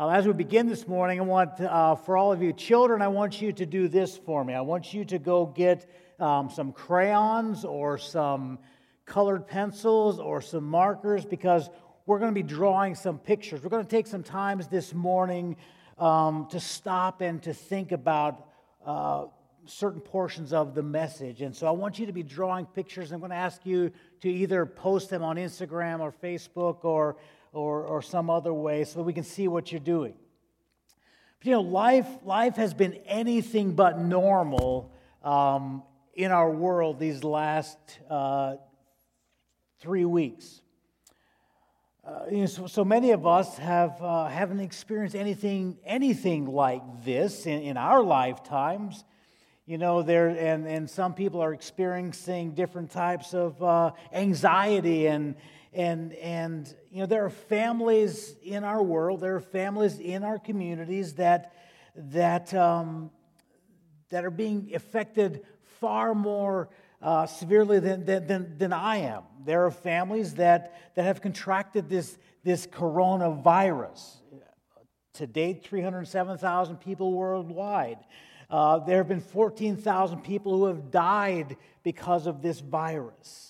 Uh, as we begin this morning, I want, uh, for all of you children, I want you to do this for me. I want you to go get um, some crayons or some colored pencils or some markers because we're going to be drawing some pictures. We're going to take some times this morning um, to stop and to think about uh, certain portions of the message. And so I want you to be drawing pictures. I'm going to ask you to either post them on Instagram or Facebook or or, or some other way so we can see what you're doing. But, you know, life, life has been anything but normal um, in our world these last uh, three weeks. Uh, you know, so, so, many of us have, uh, haven't experienced anything, anything like this in, in our lifetimes. You know, there and, and some people are experiencing different types of uh, anxiety and, and, and, you know, there are families in our world, there are families in our communities that, that, um, that are being affected far more uh, severely than, than, than I am. There are families that, that have contracted this, this coronavirus. To date, 307,000 people worldwide. Uh, there have been 14,000 people who have died because of this virus.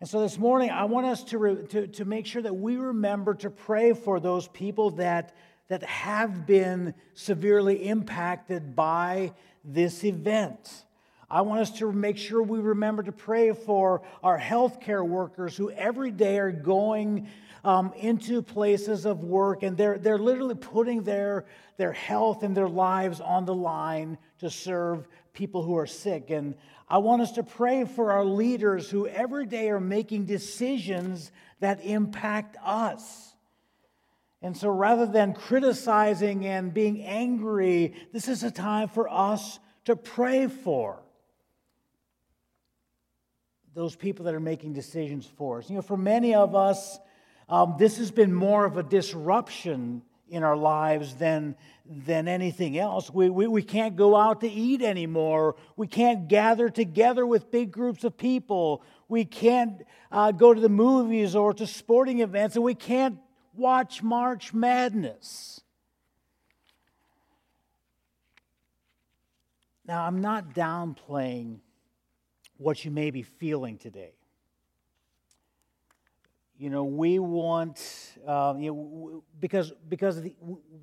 And so this morning, I want us to, re, to, to make sure that we remember to pray for those people that, that have been severely impacted by this event. I want us to make sure we remember to pray for our healthcare workers who every day are going um, into places of work and they're, they're literally putting their, their health and their lives on the line to serve people who are sick. And I want us to pray for our leaders who every day are making decisions that impact us. And so rather than criticizing and being angry, this is a time for us to pray for those people that are making decisions for us. You know, for many of us, um, this has been more of a disruption in our lives than, than anything else. We, we, we can't go out to eat anymore. We can't gather together with big groups of people. We can't uh, go to the movies or to sporting events, and we can't watch March Madness. Now, I'm not downplaying what you may be feeling today you know we want uh, you know, because because the,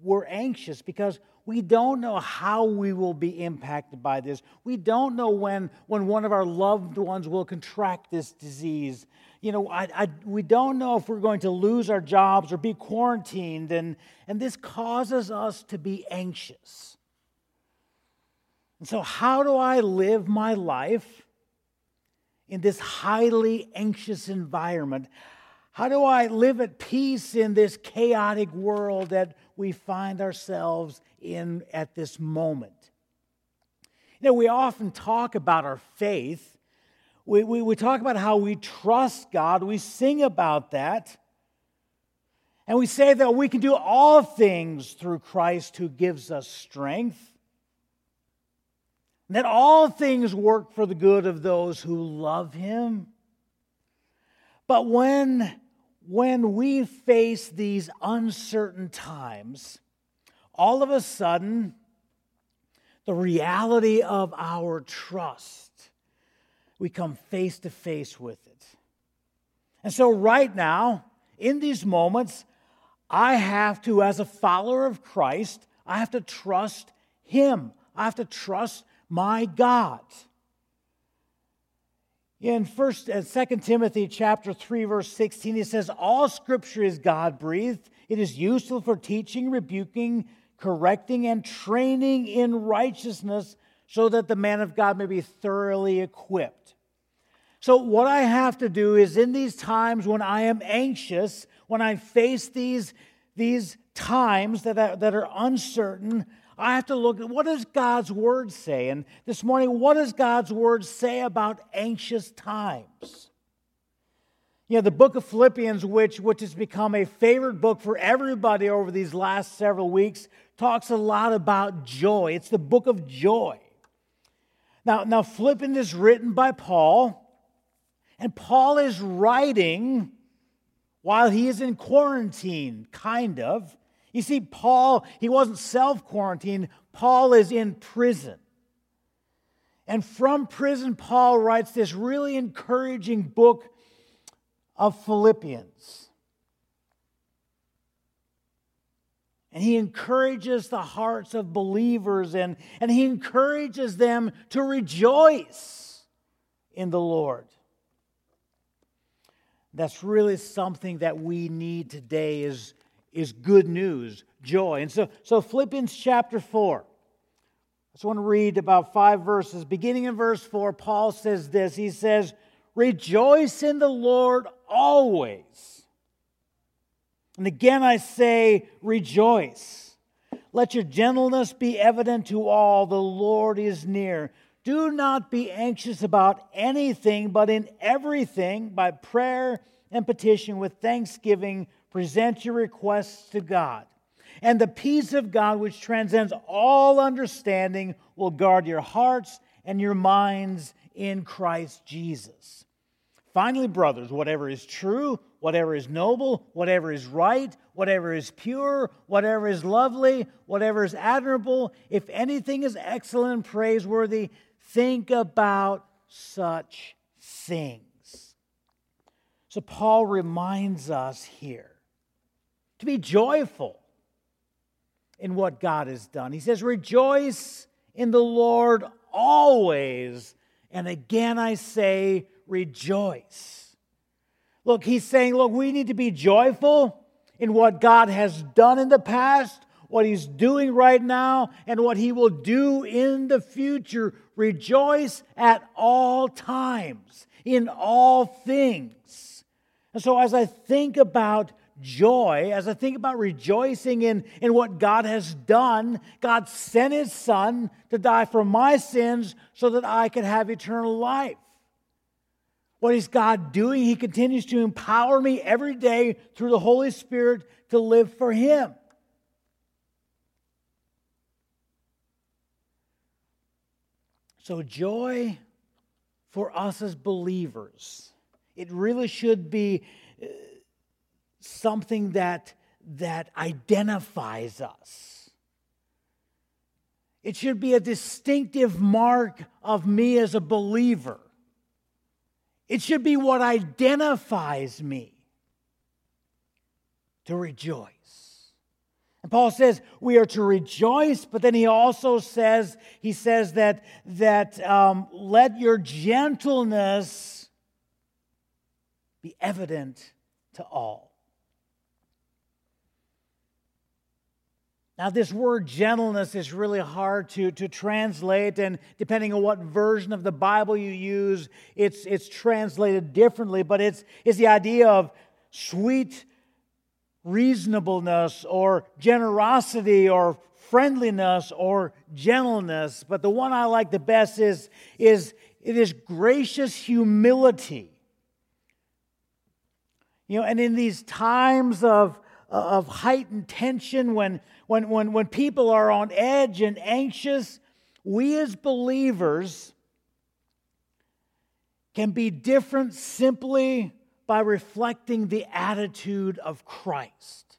we're anxious because we don't know how we will be impacted by this. We don't know when when one of our loved ones will contract this disease. You know I, I, we don't know if we're going to lose our jobs or be quarantined and and this causes us to be anxious. And so how do i live my life in this highly anxious environment how do I live at peace in this chaotic world that we find ourselves in at this moment? You know, we often talk about our faith. We, we, we talk about how we trust God. We sing about that. And we say that we can do all things through Christ who gives us strength. And that all things work for the good of those who love Him. But when when we face these uncertain times, all of a sudden, the reality of our trust, we come face to face with it. And so, right now, in these moments, I have to, as a follower of Christ, I have to trust Him. I have to trust my God. In first and uh, second Timothy chapter 3 verse 16 he says all scripture is God breathed it is useful for teaching rebuking correcting and training in righteousness so that the man of God may be thoroughly equipped. So what I have to do is in these times when I am anxious when I face these these times that that are uncertain I have to look at what does God's word say? And this morning, what does God's word say about anxious times? You know, the book of Philippians, which, which has become a favorite book for everybody over these last several weeks, talks a lot about joy. It's the book of joy. Now, now Philippians is written by Paul, and Paul is writing while he is in quarantine, kind of You see, Paul, he wasn't self quarantined, Paul is in prison. And from prison, Paul writes this really encouraging book of Philippians. And he encourages the hearts of believers and, and he encourages them to rejoice in the Lord. That's really something that we need today is, is good news, joy. And so, so Philippians chapter 4. I just want to read about five verses. Beginning in verse 4, Paul says this He says, Rejoice in the Lord always. And again I say, Rejoice. Let your gentleness be evident to all. The Lord is near. Do not be anxious about anything, but in everything, by prayer and petition with thanksgiving, present your requests to God. And the peace of God, which transcends all understanding, will guard your hearts and your minds in Christ Jesus. Finally, brothers, whatever is true, whatever is noble, whatever is right, whatever is pure, whatever is lovely, whatever is admirable, if anything is excellent and praiseworthy, think about such things. So, Paul reminds us here to be joyful in what God has done. He says, Rejoice in the Lord always. And again, I say, Rejoice. Look, he's saying, Look, we need to be joyful in what God has done in the past, what he's doing right now, and what he will do in the future. Rejoice at all times, in all things. And so, as I think about joy, as I think about rejoicing in, in what God has done, God sent His Son to die for my sins so that I could have eternal life. What is God doing? He continues to empower me every day through the Holy Spirit to live for Him. So, joy for us as believers, it really should be uh, something that, that identifies us. It should be a distinctive mark of me as a believer. It should be what identifies me to rejoice. And Paul says we are to rejoice, but then he also says, he says that, that um, let your gentleness be evident to all. Now, this word gentleness is really hard to, to translate, and depending on what version of the Bible you use, it's, it's translated differently, but it's, it's the idea of sweet reasonableness or generosity or friendliness or gentleness. But the one I like the best is, is it is gracious humility. You know, and in these times of, of heightened tension, when, when, when, when people are on edge and anxious, we as believers can be different simply by reflecting the attitude of Christ,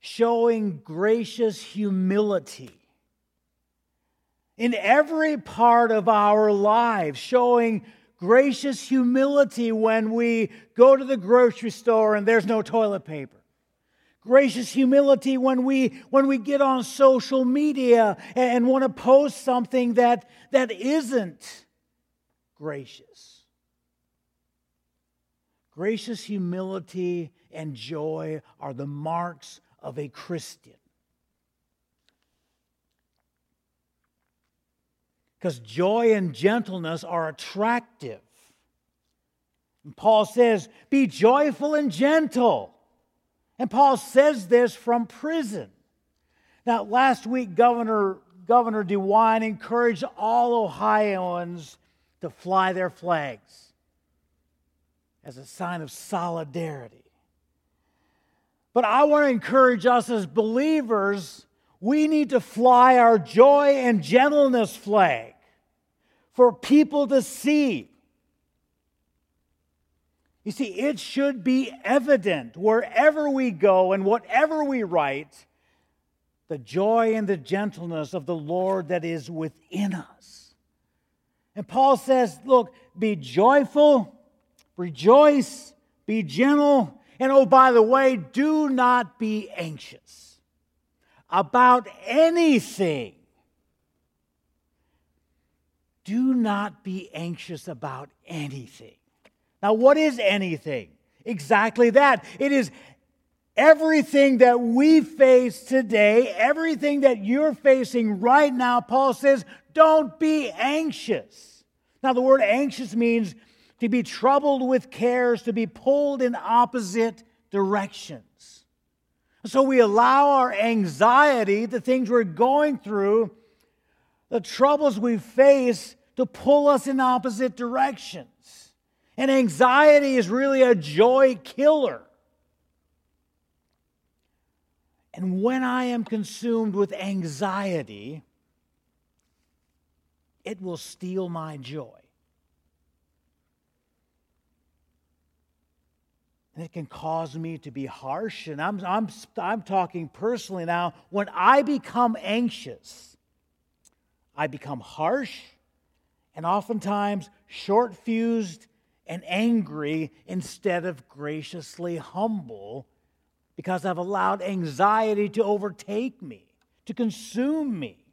showing gracious humility in every part of our lives, showing gracious humility when we go to the grocery store and there's no toilet paper. Gracious humility when we, when we get on social media and, and want to post something that, that isn't gracious. Gracious humility and joy are the marks of a Christian. Because joy and gentleness are attractive. And Paul says, Be joyful and gentle. And Paul says this from prison. Now, last week, Governor, Governor DeWine encouraged all Ohioans to fly their flags as a sign of solidarity. But I want to encourage us as believers we need to fly our joy and gentleness flag for people to see. You see, it should be evident wherever we go and whatever we write the joy and the gentleness of the Lord that is within us. And Paul says, Look, be joyful, rejoice, be gentle, and oh, by the way, do not be anxious about anything. Do not be anxious about anything. Now, what is anything? Exactly that. It is everything that we face today, everything that you're facing right now. Paul says, don't be anxious. Now, the word anxious means to be troubled with cares, to be pulled in opposite directions. So we allow our anxiety, the things we're going through, the troubles we face, to pull us in opposite directions. And anxiety is really a joy killer. And when I am consumed with anxiety, it will steal my joy. And it can cause me to be harsh. And I'm, I'm, I'm talking personally now. When I become anxious, I become harsh and oftentimes short fused and angry instead of graciously humble because I've allowed anxiety to overtake me, to consume me.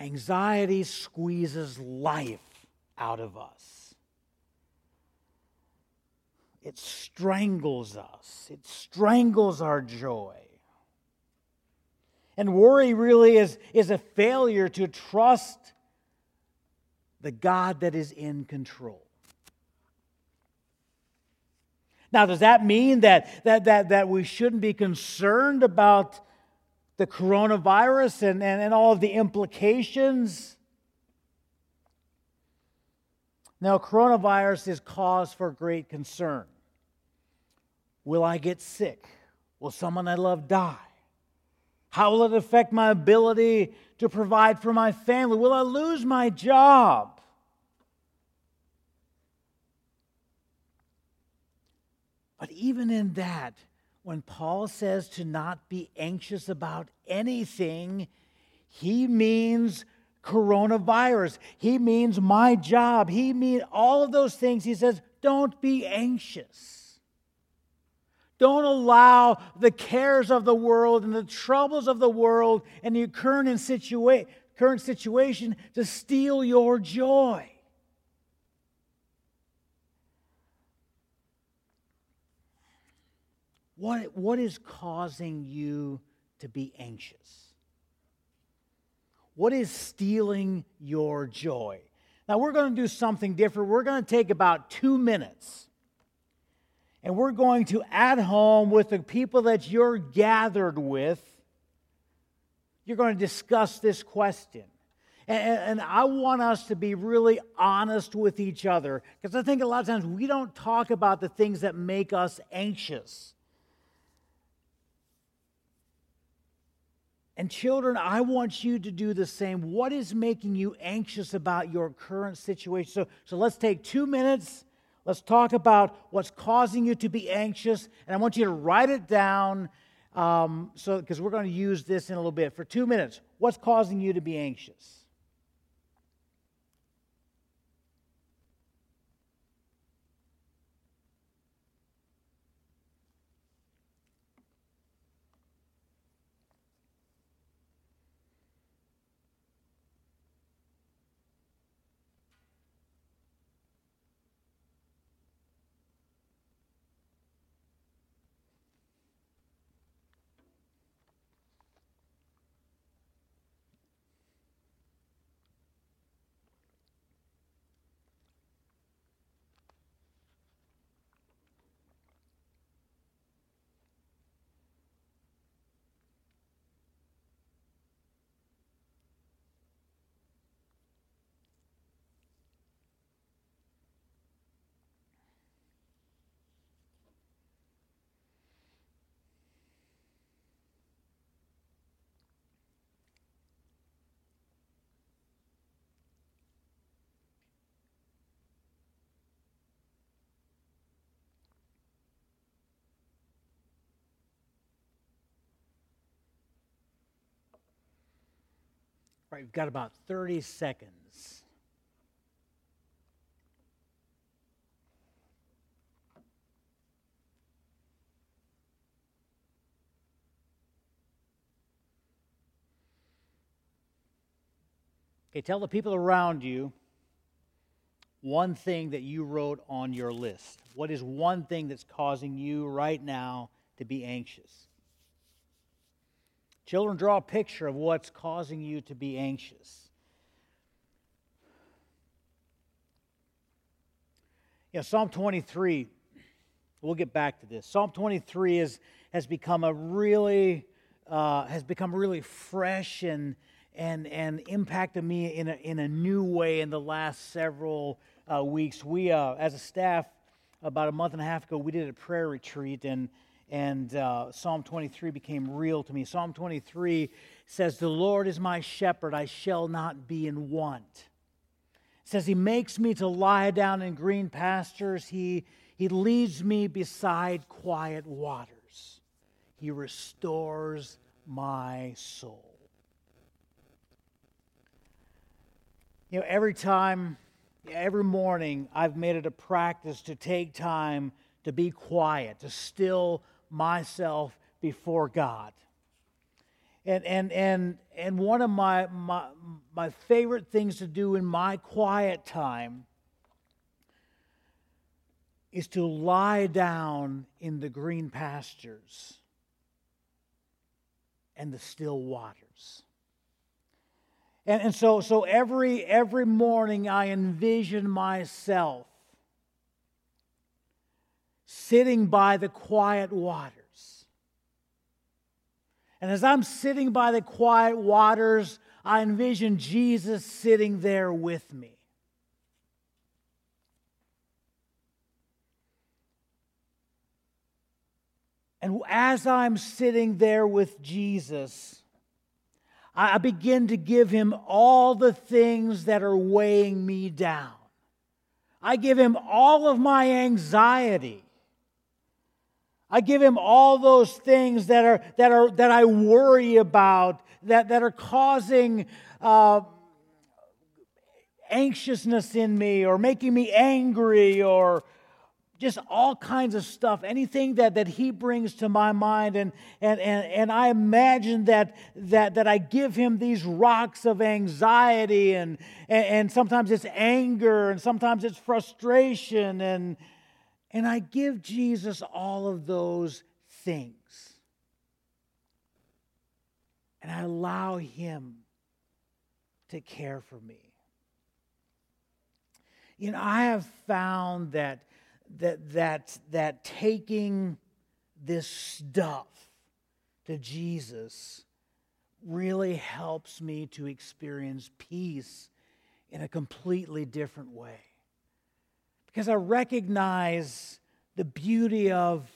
Anxiety squeezes life out of us. It strangles us. It strangles our joy. And worry really is, is a failure to trust the God that is in control. Now, does that mean that, that, that, that we shouldn't be concerned about the coronavirus and, and, and all of the implications? Now, coronavirus is cause for great concern. Will I get sick? Will someone I love die? How will it affect my ability to provide for my family? Will I lose my job? But even in that, when Paul says to not be anxious about anything, he means coronavirus. He means my job. He means all of those things. He says, don't be anxious. Don't allow the cares of the world and the troubles of the world and your current, situa- current situation to steal your joy. What, what is causing you to be anxious? What is stealing your joy? Now, we're going to do something different. We're going to take about two minutes and we're going to, at home with the people that you're gathered with, you're going to discuss this question. And, and I want us to be really honest with each other because I think a lot of times we don't talk about the things that make us anxious. And children, I want you to do the same. What is making you anxious about your current situation? So, so let's take two minutes Let's talk about what's causing you to be anxious, and I want you to write it down. Um, so, because we're going to use this in a little bit for two minutes. What's causing you to be anxious? Right, we've got about 30 seconds. Okay, tell the people around you one thing that you wrote on your list. What is one thing that's causing you right now to be anxious? Children, draw a picture of what's causing you to be anxious. Know, Psalm 23, we'll get back to this. Psalm 23 is, has become a really, uh, has become really fresh and, and, and impacted me in a, in a new way in the last several uh, weeks. We, uh, as a staff, about a month and a half ago, we did a prayer retreat, and, and uh, Psalm 23 became real to me. Psalm 23 says, The Lord is my shepherd, I shall not be in want. It says, He makes me to lie down in green pastures, He, he leads me beside quiet waters, He restores my soul. You know, every time, every morning, I've made it a practice to take time to be quiet, to still myself before God. And, and, and, and one of my, my, my favorite things to do in my quiet time is to lie down in the green pastures and the still waters. And, and so, so every, every morning I envision myself sitting by the quiet waters. And as I'm sitting by the quiet waters, I envision Jesus sitting there with me. And as I'm sitting there with Jesus, I begin to give him all the things that are weighing me down. I give him all of my anxiety. I give him all those things that are that are that I worry about that that are causing uh, anxiousness in me or making me angry or just all kinds of stuff, anything that, that he brings to my mind. And, and, and, and I imagine that, that, that I give him these rocks of anxiety, and, and, and sometimes it's anger, and sometimes it's frustration. And, and I give Jesus all of those things. And I allow him to care for me. You know, I have found that that, that, that taking this stuff to Jesus really helps me to experience peace in a completely different way. Because I recognize the beauty of,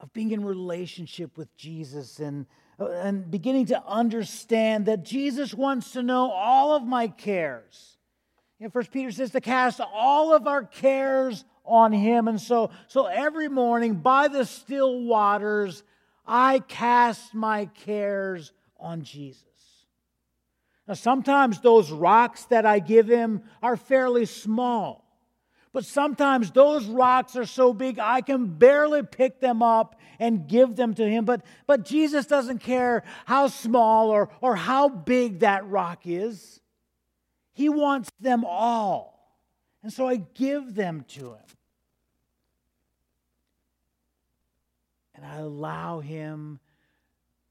of being in relationship with Jesus and, and beginning to understand that Jesus wants to know all of my cares. And First Peter says to cast all of our cares on him. And so, so every morning by the still waters, I cast my cares on Jesus. Now, sometimes those rocks that I give him are fairly small. But sometimes those rocks are so big I can barely pick them up and give them to him. But, but Jesus doesn't care how small or, or how big that rock is. He wants them all. And so I give them to him. And I allow him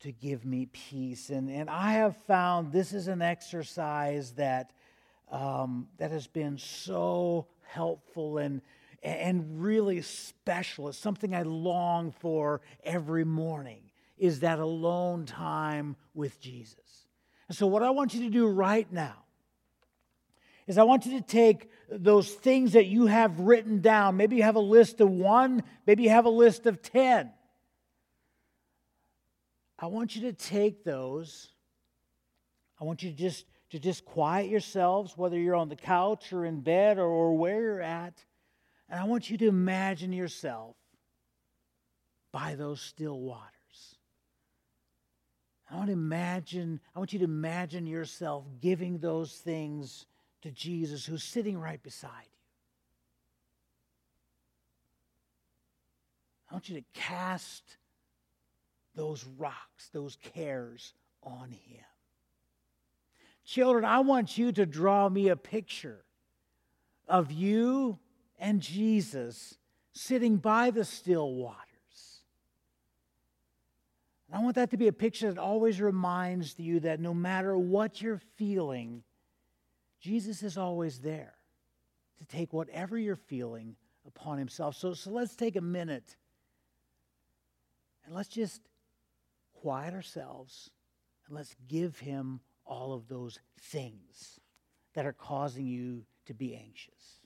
to give me peace. And, and I have found this is an exercise that, um, that has been so helpful and, and really special. It's something I long for every morning is that alone time with Jesus. And so what I want you to do right now is I want you to take those things that you have written down. Maybe you have a list of one, maybe you have a list of 10. I want you to take those. I want you to just to just quiet yourselves, whether you're on the couch or in bed or, or where you're at. And I want you to imagine yourself by those still waters. I want to imagine, I want you to imagine yourself giving those things to Jesus who's sitting right beside you. I want you to cast those rocks, those cares on him. Children, I want you to draw me a picture of you and Jesus sitting by the still waters. And I want that to be a picture that always reminds you that no matter what you're feeling, Jesus is always there to take whatever you're feeling upon himself. So, so let's take a minute and let's just quiet ourselves and let's give him all of those things that are causing you to be anxious.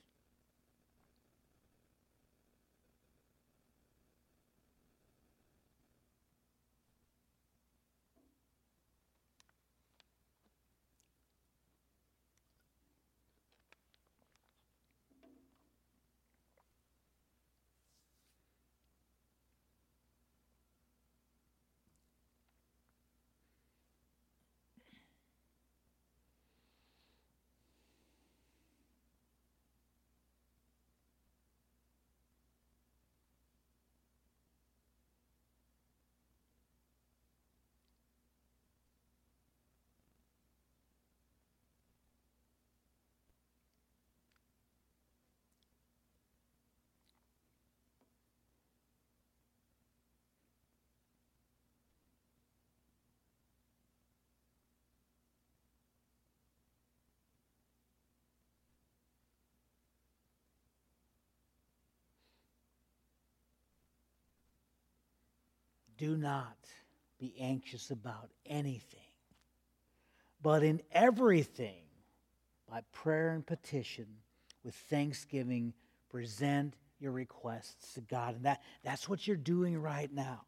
Do not be anxious about anything, but in everything, by prayer and petition, with thanksgiving, present your requests to God. And that, that's what you're doing right now.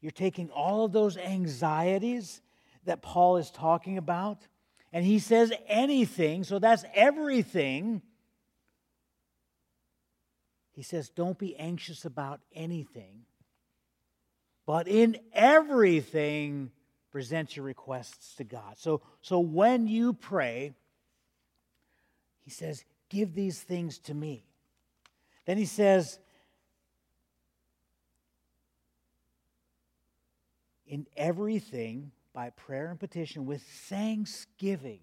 You're taking all of those anxieties that Paul is talking about, and he says anything, so that's everything. He says, don't be anxious about anything, but in everything, present your requests to God. So, so when you pray, he says, Give these things to me. Then he says, In everything, by prayer and petition, with thanksgiving,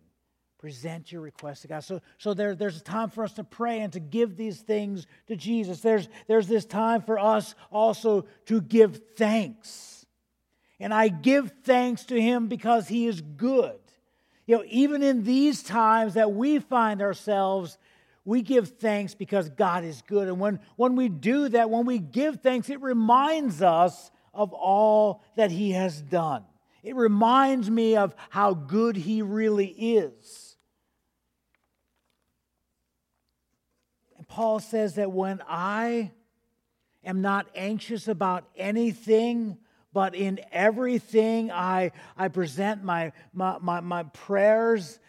present your request to God. So, so there, there's a time for us to pray and to give these things to Jesus. There's, there's this time for us also to give thanks. And I give thanks to Him because He is good. You know, even in these times that we find ourselves, we give thanks because God is good. And when, when we do that, when we give thanks, it reminds us of all that He has done. It reminds me of how good He really is. Paul says that when I am not anxious about anything, but in everything I, I present my, my, my, my prayers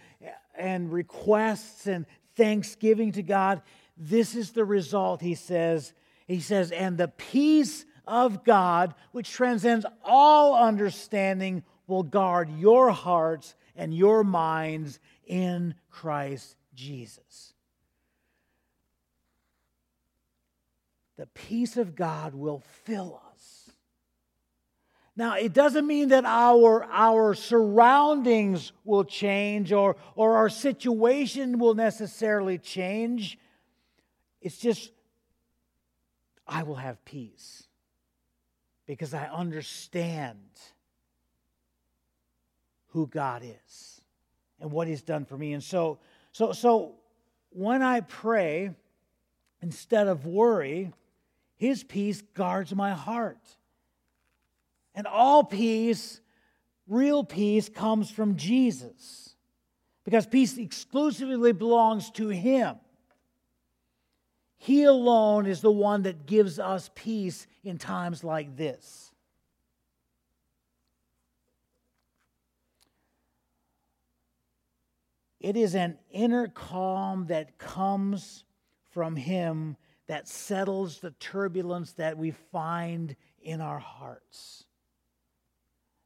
and requests and thanksgiving to God, this is the result, he says. He says, and the peace of God, which transcends all understanding, will guard your hearts and your minds in Christ Jesus. The peace of God will fill us. Now, it doesn't mean that our, our surroundings will change or, or our situation will necessarily change. It's just, I will have peace because I understand who God is and what He's done for me. And so, so, so when I pray, instead of worry, his peace guards my heart. And all peace, real peace, comes from Jesus because peace exclusively belongs to Him. He alone is the one that gives us peace in times like this. It is an inner calm that comes from Him that settles the turbulence that we find in our hearts.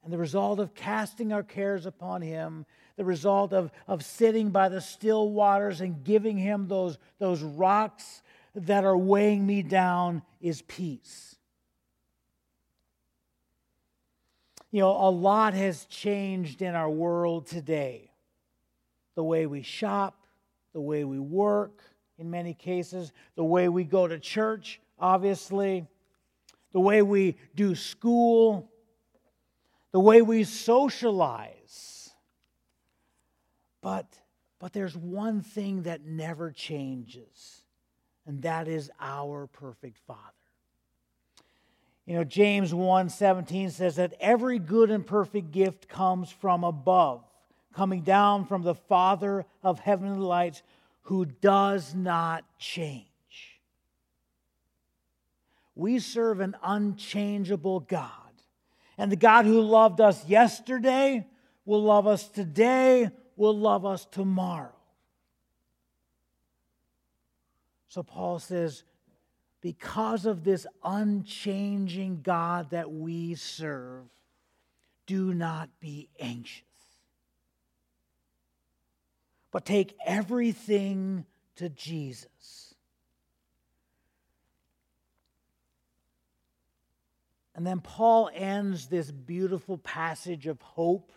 And the result of casting our cares upon Him, the result of, of sitting by the still waters and giving Him those, those rocks that are weighing me down is peace. You know, a lot has changed in our world today. The way we shop, the way we work, in many cases, the way we go to church, obviously, the way we do school, the way we socialize. But, but there's one thing that never changes, and that is our perfect Father. You know, James 1:17 says that every good and perfect gift comes from above, coming down from the Father of heavenly lights, who does not change. We serve an unchangeable God. And the God who loved us yesterday will love us today, will love us tomorrow. So Paul says, because of this unchanging God that we serve, do not be anxious. But take everything to Jesus. And then Paul ends this beautiful passage of hope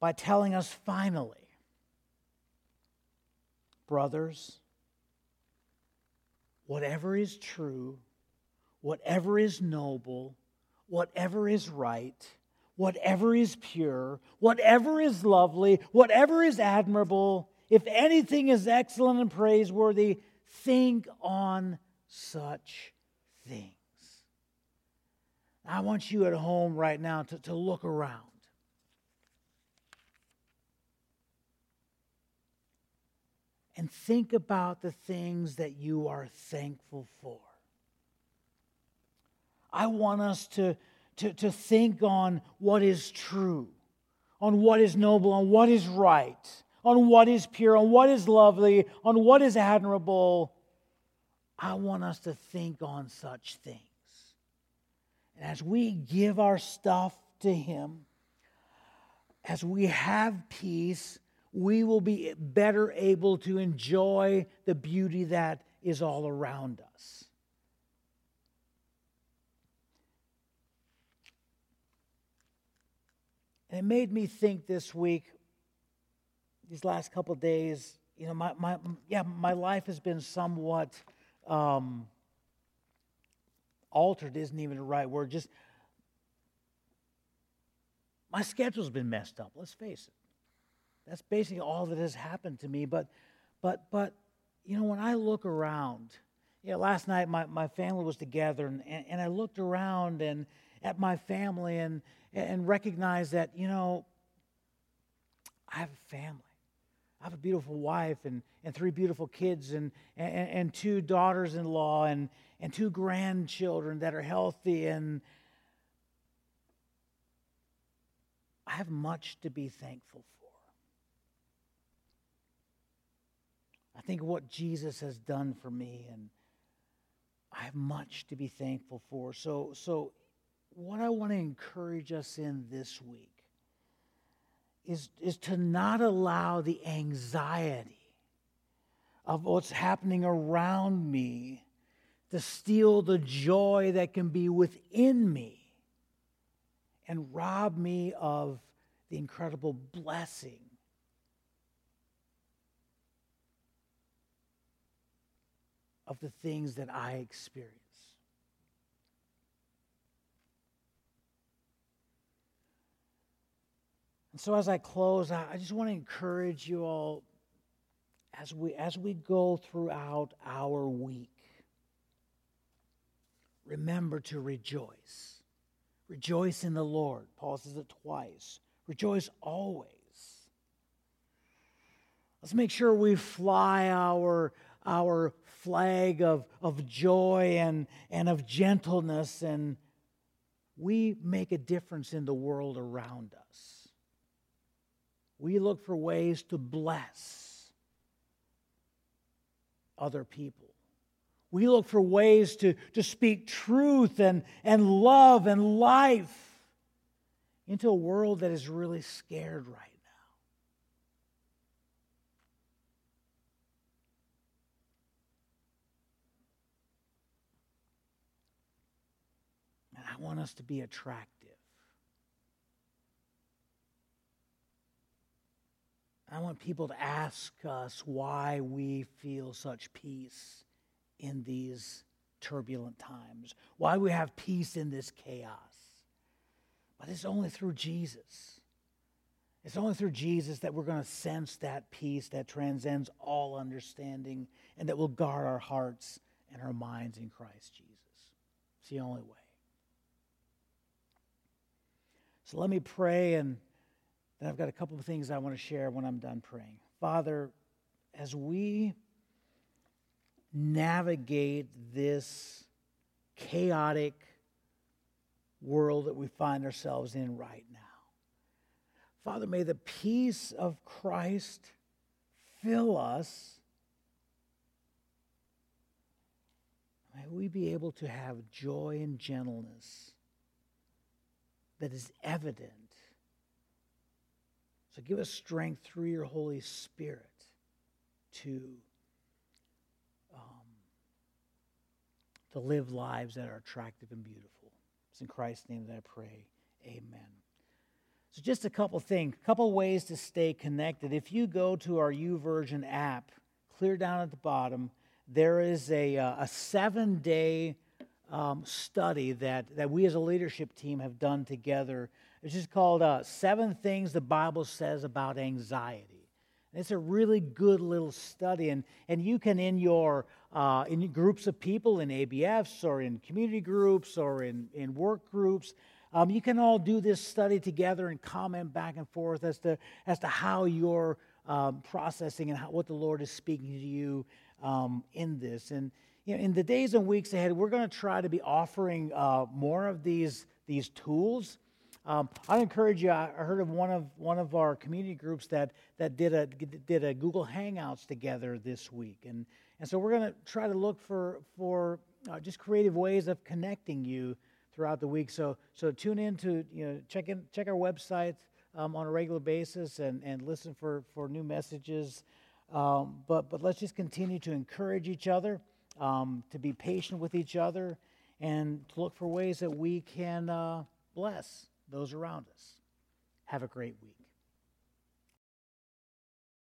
by telling us finally, brothers, whatever is true, whatever is noble, whatever is right, whatever is pure, whatever is lovely, whatever is admirable, if anything is excellent and praiseworthy, think on such things. I want you at home right now to, to look around. and think about the things that you are thankful for. I want us to, to, to think on what is true, on what is noble, on what is right, on what is pure, on what is lovely, on what is admirable. I want us to think on such things. And as we give our stuff to Him, as we have peace, we will be better able to enjoy the beauty that is all around us. And it made me think this week, these last couple days, you know, my, my, yeah, my life has been somewhat um, altered, isn't even the right word. Just my schedule's been messed up, let's face it. That's basically all that has happened to me. But, but, but, you know, when I look around, know, last night my, my family was together and, and, and I looked around and at my family and, and recognized that, you know, I have a family. I have a beautiful wife and, and three beautiful kids and, and, and two daughters in law and, and two grandchildren that are healthy. And I have much to be thankful for. I think of what Jesus has done for me, and I have much to be thankful for. So, so what I want to encourage us in this week is, is to not allow the anxiety of what's happening around me to steal the joy that can be within me and rob me of the incredible blessing of the things that I experience. And so as I close, I just want to encourage you all as we as we go throughout our week. Remember to rejoice. Rejoice in the Lord. Paul says it twice. Rejoice always. Let's make sure we fly our our flag of, of joy and, and of gentleness, and we make a difference in the world around us. We look for ways to bless other people. We look for ways to, to speak truth and, and love and life into a world that is really scared right now. And I want us to be attractive. I want people to ask us why we feel such peace in these turbulent times, why we have peace in this chaos. But it's only through Jesus. It's only through Jesus that we're going to sense that peace that transcends all understanding and that will guard our hearts and our minds in Christ Jesus. It's the only way. So let me pray, and then I've got a couple of things I want to share when I'm done praying. Father, as we navigate this chaotic world that we find ourselves in right now. Father, may the peace of Christ fill us. May we be able to have joy and gentleness that is evident. So give us strength through your Holy Spirit to to live lives that are attractive and beautiful. It's in Christ's name that I pray. Amen. So, just a couple things, a couple ways to stay connected. If you go to our YouVersion app, clear down at the bottom, there is a, uh, a seven day um, study that, that we as a leadership team have done together. It's just called uh, Seven Things the Bible Says About Anxiety. And It's a really good little study, and, and you can, in your uh, in groups of people, in ABFs or in community groups or in, in work groups, um, you can all do this study together and comment back and forth as to, as to how you're um, processing and how, what the Lord is speaking to you um, in this. And you know, in the days and weeks ahead, we're going to try to be offering uh, more of these, these tools. Um, I encourage you. I heard of one of one of our community groups that that did a did a Google Hangouts together this week, and and so we're going to try to look for for uh, just creative ways of connecting you throughout the week. So so tune in to you know check in check our website um, on a regular basis and and listen for for new messages. Um, but but let's just continue to encourage each other, um, to be patient with each other, and to look for ways that we can uh, bless those around us. Have a great week.